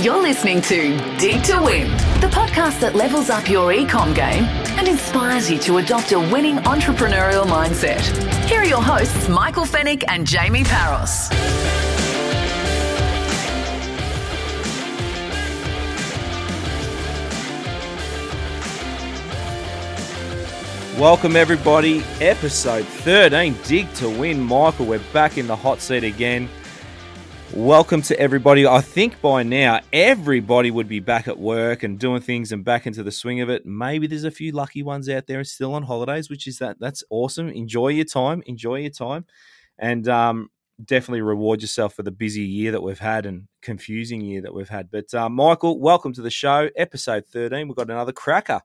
You're listening to Dig to Win, the podcast that levels up your ecom game and inspires you to adopt a winning entrepreneurial mindset. Here are your hosts, Michael Fennick and Jamie Paros. Welcome, everybody. Episode 13 Dig to Win. Michael, we're back in the hot seat again. Welcome to everybody. I think by now everybody would be back at work and doing things and back into the swing of it. Maybe there's a few lucky ones out there and still on holidays, which is that that's awesome. Enjoy your time. Enjoy your time. And um, definitely reward yourself for the busy year that we've had and confusing year that we've had. But uh, Michael, welcome to the show. Episode 13. We've got another cracker.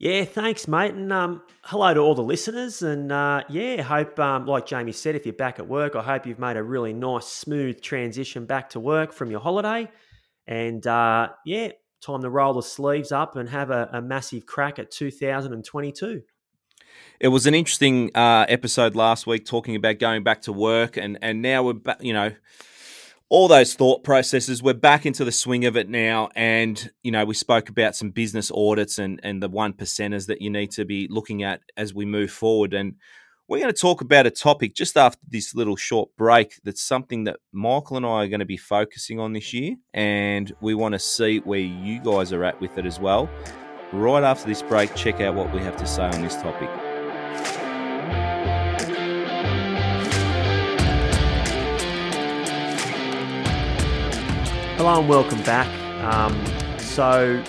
Yeah, thanks, mate, and um, hello to all the listeners. And uh, yeah, hope, um, like Jamie said, if you're back at work, I hope you've made a really nice, smooth transition back to work from your holiday. And uh, yeah, time to roll the sleeves up and have a, a massive crack at 2022. It was an interesting uh, episode last week talking about going back to work, and and now we're back. You know all those thought processes. We're back into the swing of it now. And, you know, we spoke about some business audits and, and the one percenters that you need to be looking at as we move forward. And we're going to talk about a topic just after this little short break that's something that Michael and I are going to be focusing on this year. And we want to see where you guys are at with it as well. Right after this break, check out what we have to say on this topic. Hello and welcome back. Um, so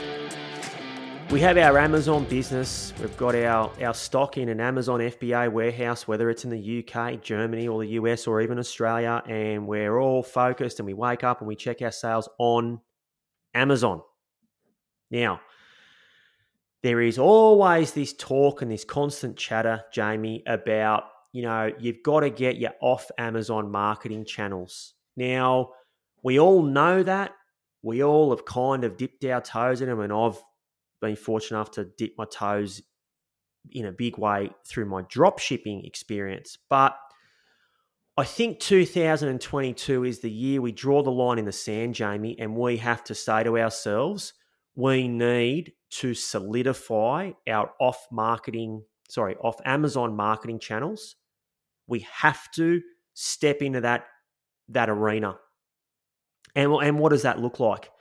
we have our Amazon business. We've got our, our stock in an Amazon FBA warehouse, whether it's in the UK, Germany, or the US, or even Australia. And we're all focused and we wake up and we check our sales on Amazon. Now, there is always this talk and this constant chatter, Jamie, about, you know, you've got to get your off Amazon marketing channels. Now, we all know that. We all have kind of dipped our toes in them, and I've been fortunate enough to dip my toes in a big way through my drop shipping experience. But I think 2022 is the year we draw the line in the sand, Jamie, and we have to say to ourselves, we need to solidify our off marketing, sorry, off Amazon marketing channels. We have to step into that that arena. And, and what does that look like?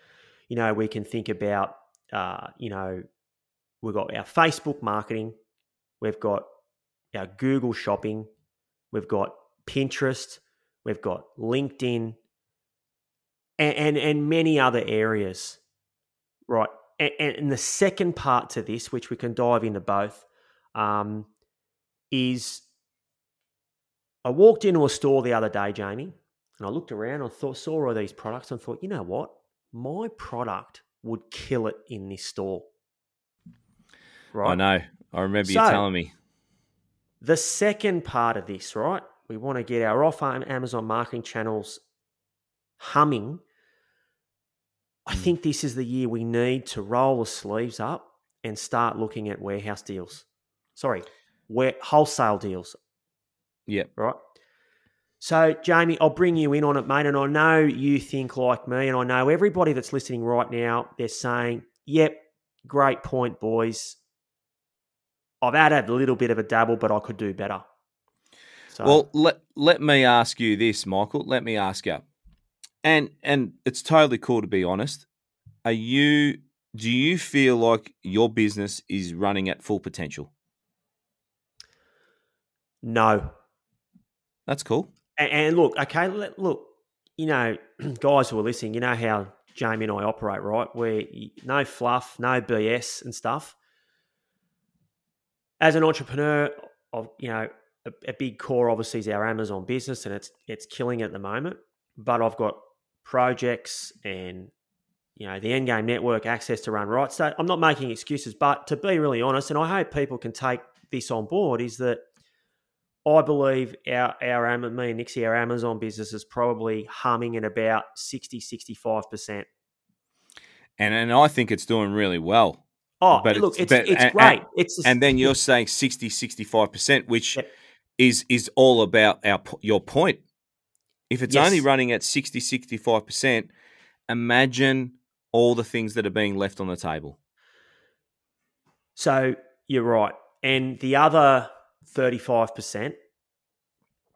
You know, we can think about, uh, you know, we've got our Facebook marketing, we've got our Google shopping, we've got Pinterest, we've got LinkedIn, and, and, and many other areas, right? And, and, the second part to this, which we can dive into both, um, is I walked into a store the other day, Jamie, and I looked around, I thought, saw all these products, and thought, you know what? My product would kill it in this store. Right. I know. I remember so, you telling me. The second part of this, right? We want to get our off Amazon marketing channels humming. I hmm. think this is the year we need to roll the sleeves up and start looking at warehouse deals. Sorry, where wholesale deals. Yeah. Right. So, Jamie, I'll bring you in on it, mate. And I know you think like me, and I know everybody that's listening right now, they're saying, yep, great point, boys. I've added a little bit of a dabble, but I could do better. So. Well, let let me ask you this, Michael. Let me ask you, and and it's totally cool to be honest. Are you? Do you feel like your business is running at full potential? No. That's cool. And, and look, okay, look, you know, guys who are listening, you know how Jamie and I operate, right? Where no fluff, no BS and stuff. As an entrepreneur, of you know, a, a, big core obviously is our Amazon business, and it's it's killing at the moment. But I've got projects and you know the Endgame Network access to run right. So I'm not making excuses, but to be really honest, and I hope people can take this on board, is that I believe our, our me and Nixie, our Amazon business is probably humming at about 60, 65%. And, and I think it's doing really well. Oh, but look, it's, it's, it's great. And, it's and then you're saying 60, 65%, which is is all about our your point. If it's yes. only running at 60, 65%, imagine all the things that are being left on the table. So you're right. And the other 35%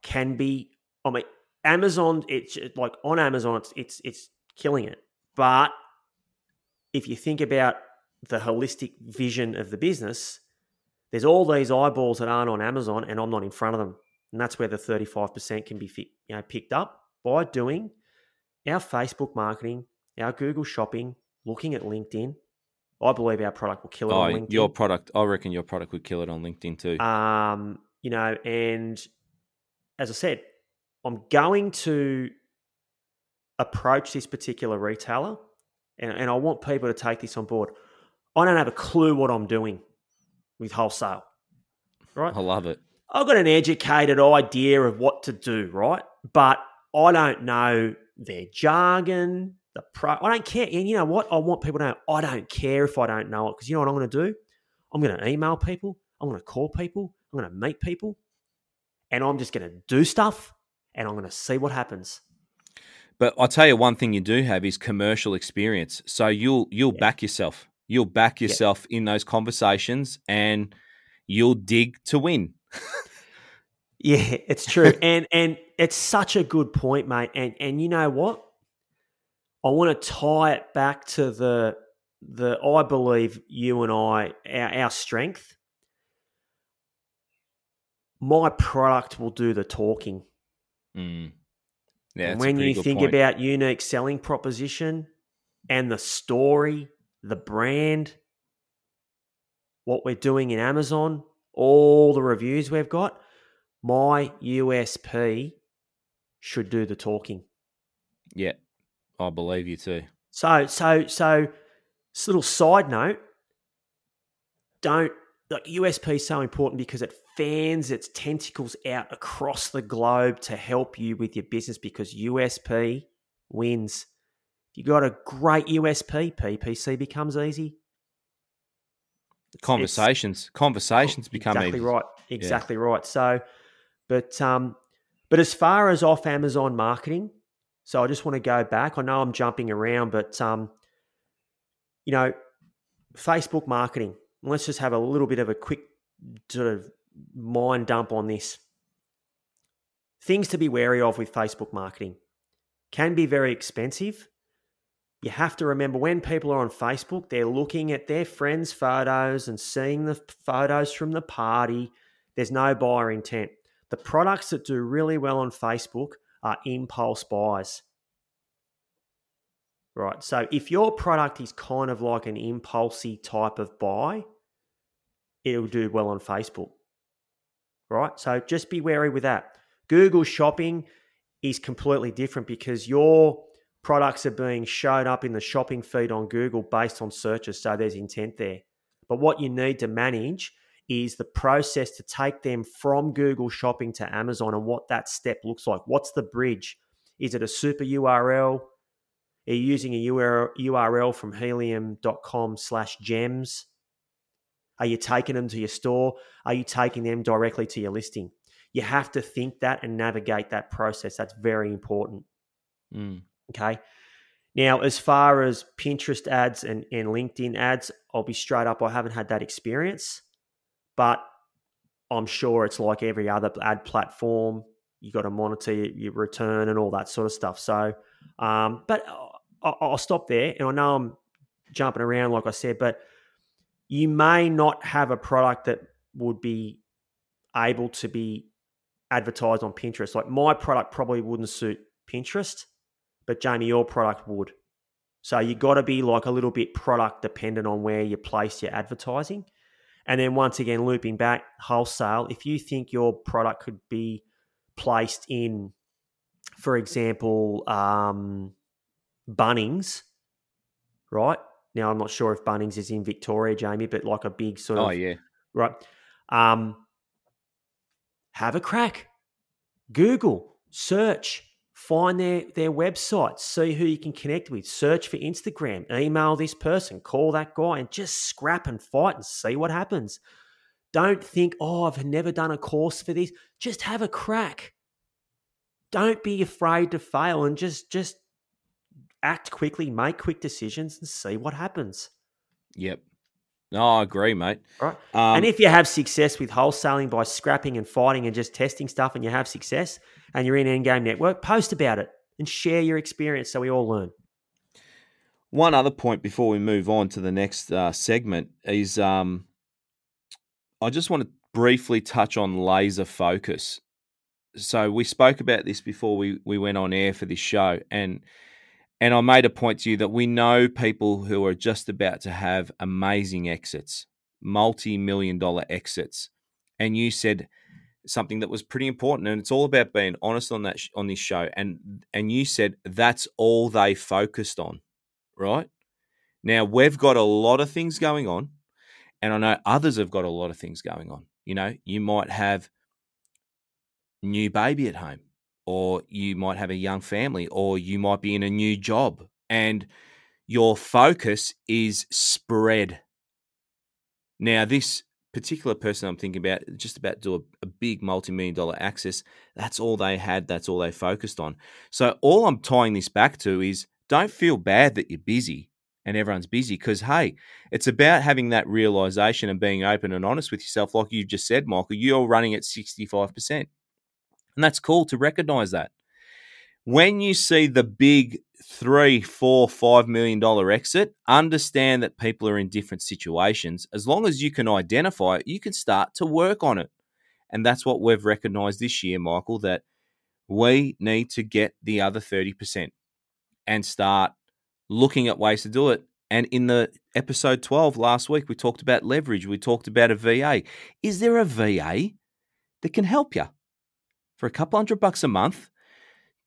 can be, I mean, Amazon, it's like on Amazon, it's, it's, it's killing it. But if you think about the holistic vision of the business, there's all these eyeballs that aren't on Amazon and I'm not in front of them. And that's where the 35% can be you know, picked up by doing our Facebook marketing, our Google shopping, looking at LinkedIn. I believe our product will kill it oh, on LinkedIn. Your product, I reckon your product would kill it on LinkedIn too. Um, you know, and as I said, I'm going to approach this particular retailer and, and I want people to take this on board. I don't have a clue what I'm doing with wholesale. Right? I love it. I've got an educated idea of what to do, right? But I don't know their jargon, the pro. I don't care. And you know what? I want people to know I don't care if I don't know it because you know what I'm going to do? I'm going to email people. I'm going to call people. I'm going to meet people. And I'm just going to do stuff and I'm going to see what happens. But I'll tell you one thing you do have is commercial experience. So you'll you'll yeah. back yourself. You'll back yourself yeah. in those conversations and you'll dig to win. yeah, it's true. and and it's such a good point, mate. And and you know what? I want to tie it back to the the I believe you and I our, our strength. My product will do the talking. Mm. Yeah, when you think point. about unique selling proposition and the story, the brand, what we're doing in Amazon, all the reviews we've got, my USP should do the talking. Yeah, I believe you too. So, so, so, little side note: don't like USP is so important because it fans its tentacles out across the globe to help you with your business. Because USP wins. If you got a great USP, PPC becomes easy. Conversations, it's, conversations become exactly easy. right. Exactly yeah. right. So, but um, but as far as off Amazon marketing, so I just want to go back. I know I'm jumping around, but um, you know, Facebook marketing. Let's just have a little bit of a quick sort of mind dump on this. Things to be wary of with Facebook marketing can be very expensive. You have to remember when people are on Facebook, they're looking at their friends' photos and seeing the photos from the party. There's no buyer intent. The products that do really well on Facebook are impulse buys. Right. So if your product is kind of like an impulsy type of buy, it'll do well on Facebook. Right. So just be wary with that. Google shopping is completely different because your products are being shown up in the shopping feed on Google based on searches. So there's intent there. But what you need to manage is the process to take them from Google Shopping to Amazon and what that step looks like. What's the bridge? Is it a super URL? Are you using a URL from helium.com slash gems? Are you taking them to your store? Are you taking them directly to your listing? You have to think that and navigate that process. That's very important. Mm. Okay. Now, as far as Pinterest ads and, and LinkedIn ads, I'll be straight up. I haven't had that experience but I'm sure it's like every other ad platform. You got to monitor your return and all that sort of stuff. So, um, but I'll stop there. And I know I'm jumping around, like I said, but you may not have a product that would be able to be advertised on Pinterest. Like my product probably wouldn't suit Pinterest, but Jamie, your product would. So you got to be like a little bit product dependent on where you place your advertising. And then once again, looping back wholesale, if you think your product could be placed in, for example, um, Bunnings, right? Now, I'm not sure if Bunnings is in Victoria, Jamie, but like a big sort of. Oh, yeah. Right. Um, have a crack. Google, search, find their, their website, see who you can connect with, search for Instagram, email this person, call that guy, and just scrap and fight and see what happens. Don't think, oh, I've never done a course for this. Just have a crack. Don't be afraid to fail and just just act quickly, make quick decisions, and see what happens. Yep. No, I agree, mate. Right. Um, and if you have success with wholesaling by scrapping and fighting and just testing stuff, and you have success, and you're in Endgame Network, post about it and share your experience so we all learn. One other point before we move on to the next uh, segment is um, I just want to briefly touch on laser focus. So we spoke about this before we, we went on air for this show, and and I made a point to you that we know people who are just about to have amazing exits, multi million dollar exits, and you said something that was pretty important, and it's all about being honest on that sh- on this show, and and you said that's all they focused on right? Now, we've got a lot of things going on, and I know others have got a lot of things going on. You know, you might have new baby at home, or you might have a young family, or you might be in a new job, and your focus is spread. Now, this particular person I'm thinking about, just about do a, a big multi-million dollar access, that's all they had, that's all they focused on. So all I'm tying this back to is don't feel bad that you're busy and everyone's busy because hey it's about having that realization and being open and honest with yourself like you just said michael you're running at 65% and that's cool to recognize that when you see the big three four five million dollar exit understand that people are in different situations as long as you can identify it you can start to work on it and that's what we've recognized this year michael that we need to get the other 30% and start looking at ways to do it. And in the episode 12 last week, we talked about leverage. We talked about a VA. Is there a VA that can help you for a couple hundred bucks a month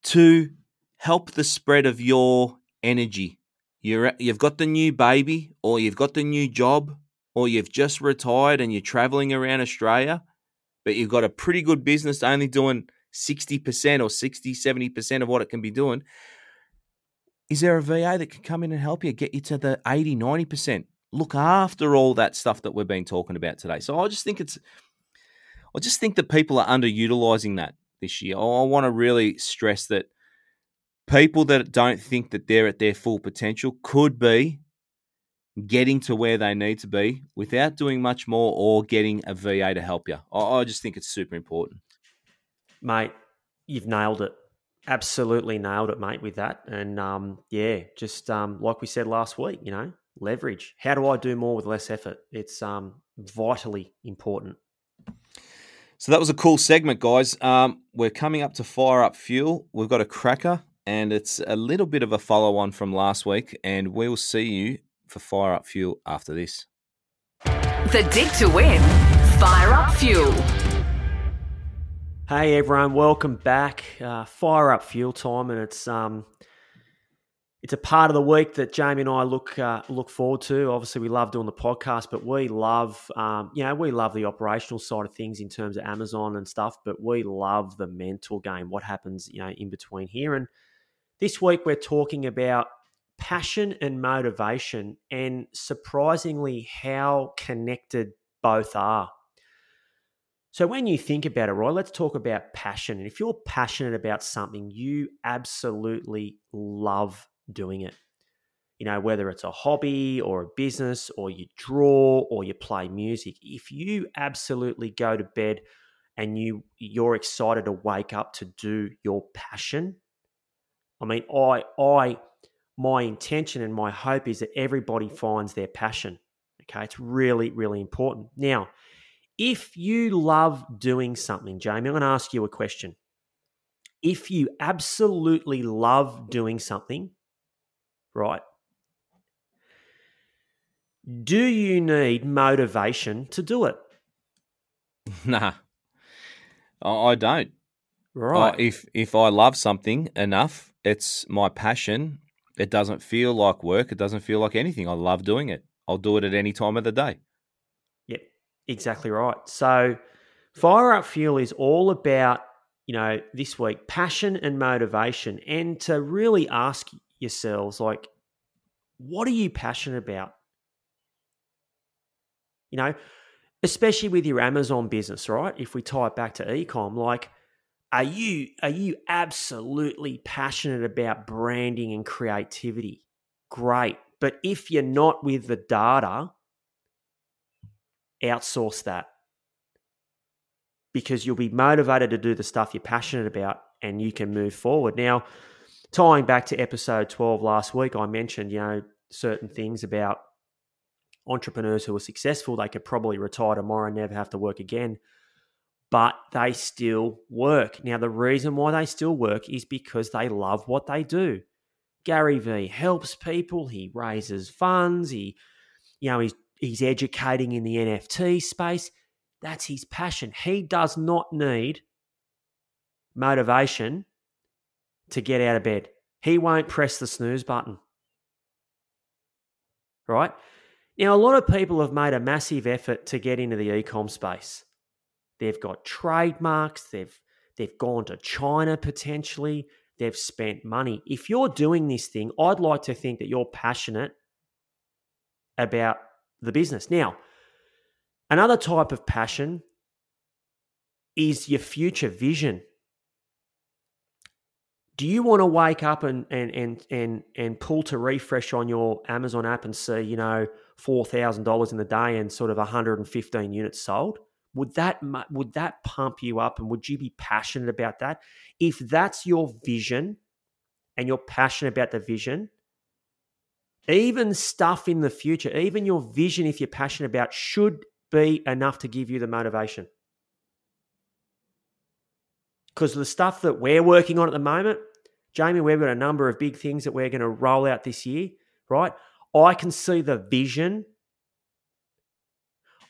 to help the spread of your energy? You're, you've got the new baby, or you've got the new job, or you've just retired and you're traveling around Australia, but you've got a pretty good business only doing 60% or 60, 70% of what it can be doing. Is there a VA that can come in and help you get you to the 80, 90%? Look after all that stuff that we've been talking about today. So I just think it's, I just think that people are underutilizing that this year. I want to really stress that people that don't think that they're at their full potential could be getting to where they need to be without doing much more or getting a VA to help you. I just think it's super important. Mate, you've nailed it absolutely nailed it, mate, with that. And um, yeah, just um, like we said last week, you know, leverage. How do I do more with less effort? It's um, vitally important. So that was a cool segment, guys. Um, we're coming up to fire up fuel. We've got a cracker, and it's a little bit of a follow on from last week. And we'll see you for fire up fuel after this. The Dig to Win Fire Up Fuel. Hey everyone, welcome back. Uh, fire up fuel time, and it's um, it's a part of the week that Jamie and I look uh, look forward to. Obviously, we love doing the podcast, but we love um, you know we love the operational side of things in terms of Amazon and stuff. But we love the mental game. What happens you know in between here? And this week we're talking about passion and motivation, and surprisingly how connected both are. So, when you think about it, right, let's talk about passion. And if you're passionate about something, you absolutely love doing it. You know, whether it's a hobby or a business or you draw or you play music, if you absolutely go to bed and you you're excited to wake up to do your passion, I mean, I I my intention and my hope is that everybody finds their passion. Okay, it's really really important. Now, if you love doing something, Jamie, I'm going to ask you a question. If you absolutely love doing something, right, do you need motivation to do it? Nah, I don't. Right. Uh, if if I love something enough, it's my passion. It doesn't feel like work. It doesn't feel like anything. I love doing it. I'll do it at any time of the day. Yep, exactly right. So, Fire Up Fuel is all about, you know, this week, passion and motivation, and to really ask yourselves, like, what are you passionate about? You know, especially with your Amazon business, right? If we tie it back to ecom, like, are you are you absolutely passionate about branding and creativity? Great. But if you're not with the data, outsource that. Because you'll be motivated to do the stuff you're passionate about and you can move forward. Now, tying back to episode 12 last week, I mentioned, you know, certain things about entrepreneurs who are successful, they could probably retire tomorrow and never have to work again but they still work. Now, the reason why they still work is because they love what they do. Gary Vee helps people, he raises funds, he, you know, he's, he's educating in the NFT space. That's his passion. He does not need motivation to get out of bed. He won't press the snooze button. Right? Now, a lot of people have made a massive effort to get into the ecom space. They've got trademarks. They've they've gone to China potentially. They've spent money. If you're doing this thing, I'd like to think that you're passionate about the business. Now, another type of passion is your future vision. Do you want to wake up and and and and and pull to refresh on your Amazon app and see, you know, four thousand dollars in the day and sort of 115 units sold? would that would that pump you up and would you be passionate about that if that's your vision and you're passionate about the vision even stuff in the future even your vision if you're passionate about should be enough to give you the motivation because the stuff that we're working on at the moment jamie we've got a number of big things that we're going to roll out this year right i can see the vision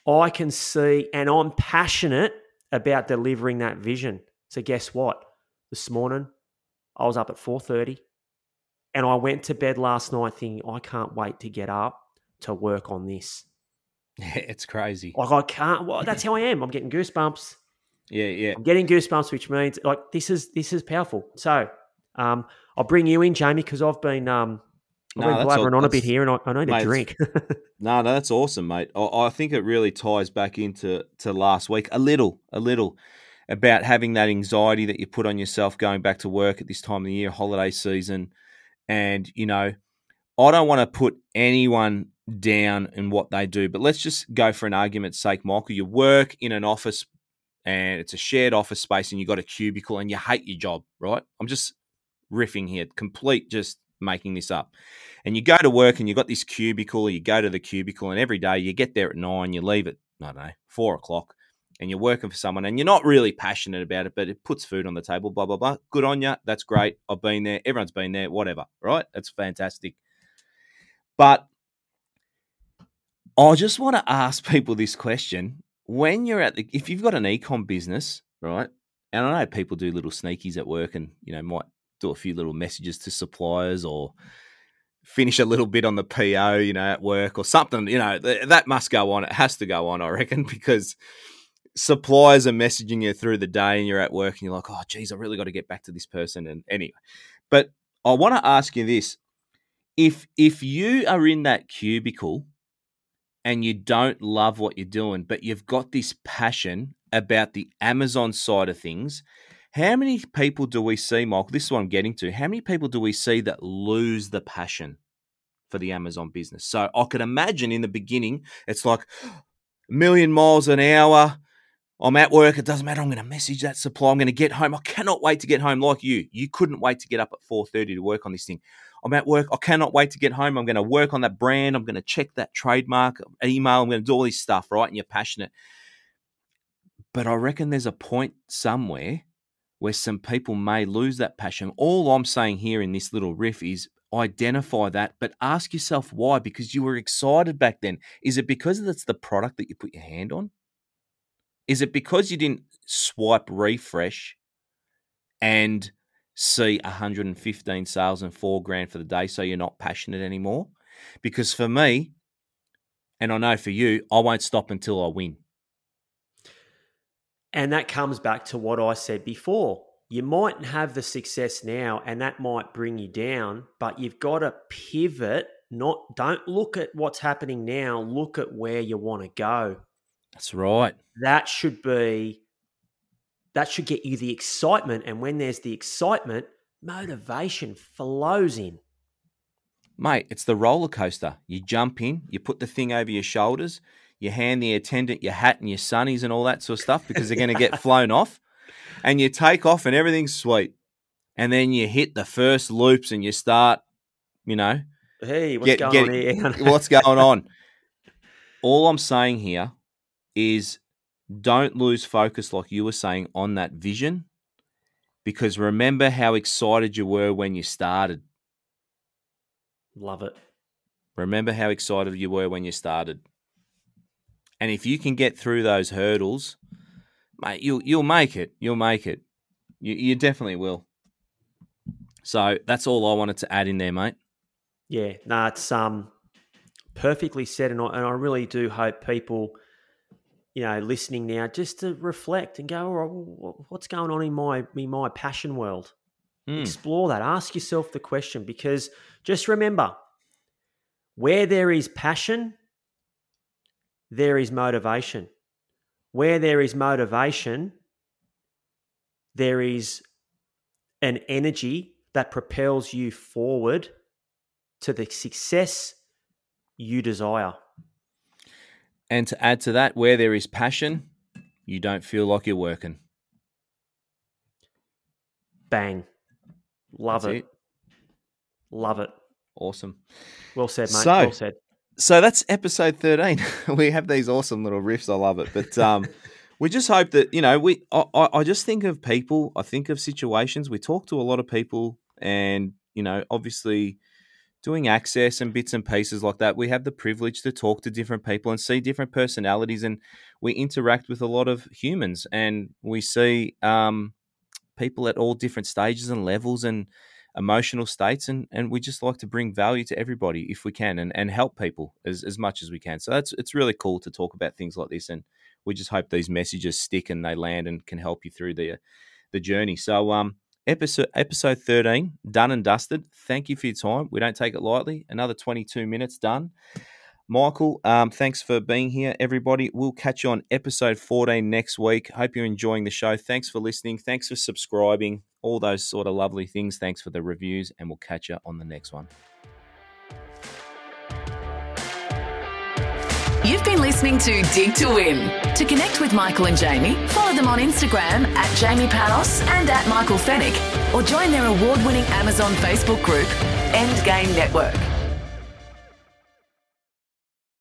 I can see and I'm passionate about delivering that vision. So guess what? This morning I was up at 4:30 and I went to bed last night thinking I can't wait to get up to work on this. It's crazy. Like I can't well, that's how I am. I'm getting goosebumps. Yeah, yeah. I'm getting goosebumps, which means like this is this is powerful. So um, I'll bring you in, Jamie, because I've been um, I've no, been blabbering all, on a bit here, and I, I need mate, a drink. no, no, that's awesome, mate. I, I, think it really ties back into to last week a little, a little about having that anxiety that you put on yourself going back to work at this time of the year, holiday season, and you know, I don't want to put anyone down in what they do, but let's just go for an argument's sake, Michael. You work in an office, and it's a shared office space, and you got a cubicle, and you hate your job, right? I'm just riffing here, complete just making this up. And you go to work and you've got this cubicle, you go to the cubicle, and every day you get there at nine, you leave at, I don't know, four o'clock, and you're working for someone and you're not really passionate about it, but it puts food on the table, blah, blah, blah. Good on you. That's great. I've been there. Everyone's been there, whatever, right? That's fantastic. But I just want to ask people this question. When you're at the, if you've got an ecom business, right? And I know people do little sneakies at work and, you know, might do a few little messages to suppliers or finish a little bit on the PO, you know, at work or something, you know, th- that must go on. It has to go on, I reckon, because suppliers are messaging you through the day and you're at work and you're like, oh, geez, I really got to get back to this person. And anyway, but I want to ask you this. If if you are in that cubicle and you don't love what you're doing, but you've got this passion about the Amazon side of things how many people do we see, Michael? This is what I'm getting to. How many people do we see that lose the passion for the Amazon business? So I could imagine in the beginning, it's like a million miles an hour. I'm at work. It doesn't matter. I'm going to message that supply. I'm going to get home. I cannot wait to get home. Like you, you couldn't wait to get up at 4:30 to work on this thing. I'm at work. I cannot wait to get home. I'm going to work on that brand. I'm going to check that trademark email. I'm going to do all this stuff, right? And you're passionate. But I reckon there's a point somewhere where some people may lose that passion. All I'm saying here in this little riff is identify that, but ask yourself why, because you were excited back then. Is it because it's the product that you put your hand on? Is it because you didn't swipe refresh and see 115 sales and four grand for the day, so you're not passionate anymore? Because for me, and I know for you, I won't stop until I win. And that comes back to what I said before. You might have the success now and that might bring you down, but you've got to pivot, not don't look at what's happening now, look at where you want to go. That's right. That should be that should get you the excitement. And when there's the excitement, motivation flows in. Mate, it's the roller coaster. You jump in, you put the thing over your shoulders, you hand the attendant your hat and your sunnies and all that sort of stuff because they're going to get flown off, and you take off and everything's sweet. And then you hit the first loops and you start, you know, hey, what's get, going get, on here? what's going on? All I'm saying here is don't lose focus, like you were saying, on that vision because remember how excited you were when you started. Love it. Remember how excited you were when you started. And if you can get through those hurdles, mate, you'll you'll make it. You'll make it. You you definitely will. So that's all I wanted to add in there, mate. Yeah, no, nah, it's um perfectly said, and I, and I really do hope people you know, listening now just to reflect and go, oh, what's going on in my in my passion world? Mm. Explore that. Ask yourself the question because just remember, where there is passion, there is motivation. Where there is motivation, there is an energy that propels you forward to the success you desire. And to add to that, where there is passion, you don't feel like you're working. Bang. Love it. it. Love it. Awesome. Well said, mate. So, well said. So that's episode 13. we have these awesome little riffs. I love it. But um, we just hope that, you know, we I, I just think of people, I think of situations. We talk to a lot of people and, you know, obviously – doing access and bits and pieces like that, we have the privilege to talk to different people and see different personalities, and we interact with a lot of humans, and we see um, people at all different stages and levels and emotional states, and and we just like to bring value to everybody if we can, and and help people as as much as we can. So that's it's really cool to talk about things like this, and we just hope these messages stick and they land and can help you through the the journey. So um episode episode 13 done and dusted thank you for your time we don't take it lightly another 22 minutes done michael um, thanks for being here everybody. We'll catch you on episode 14 next week. Hope you're enjoying the show. Thanks for listening. Thanks for subscribing. All those sort of lovely things. Thanks for the reviews and we'll catch you on the next one. You've been listening to Dig to Win. To connect with Michael and Jamie, follow them on Instagram at Jamie Paros and at Michael Fennick, or join their award winning Amazon Facebook group, Endgame Network.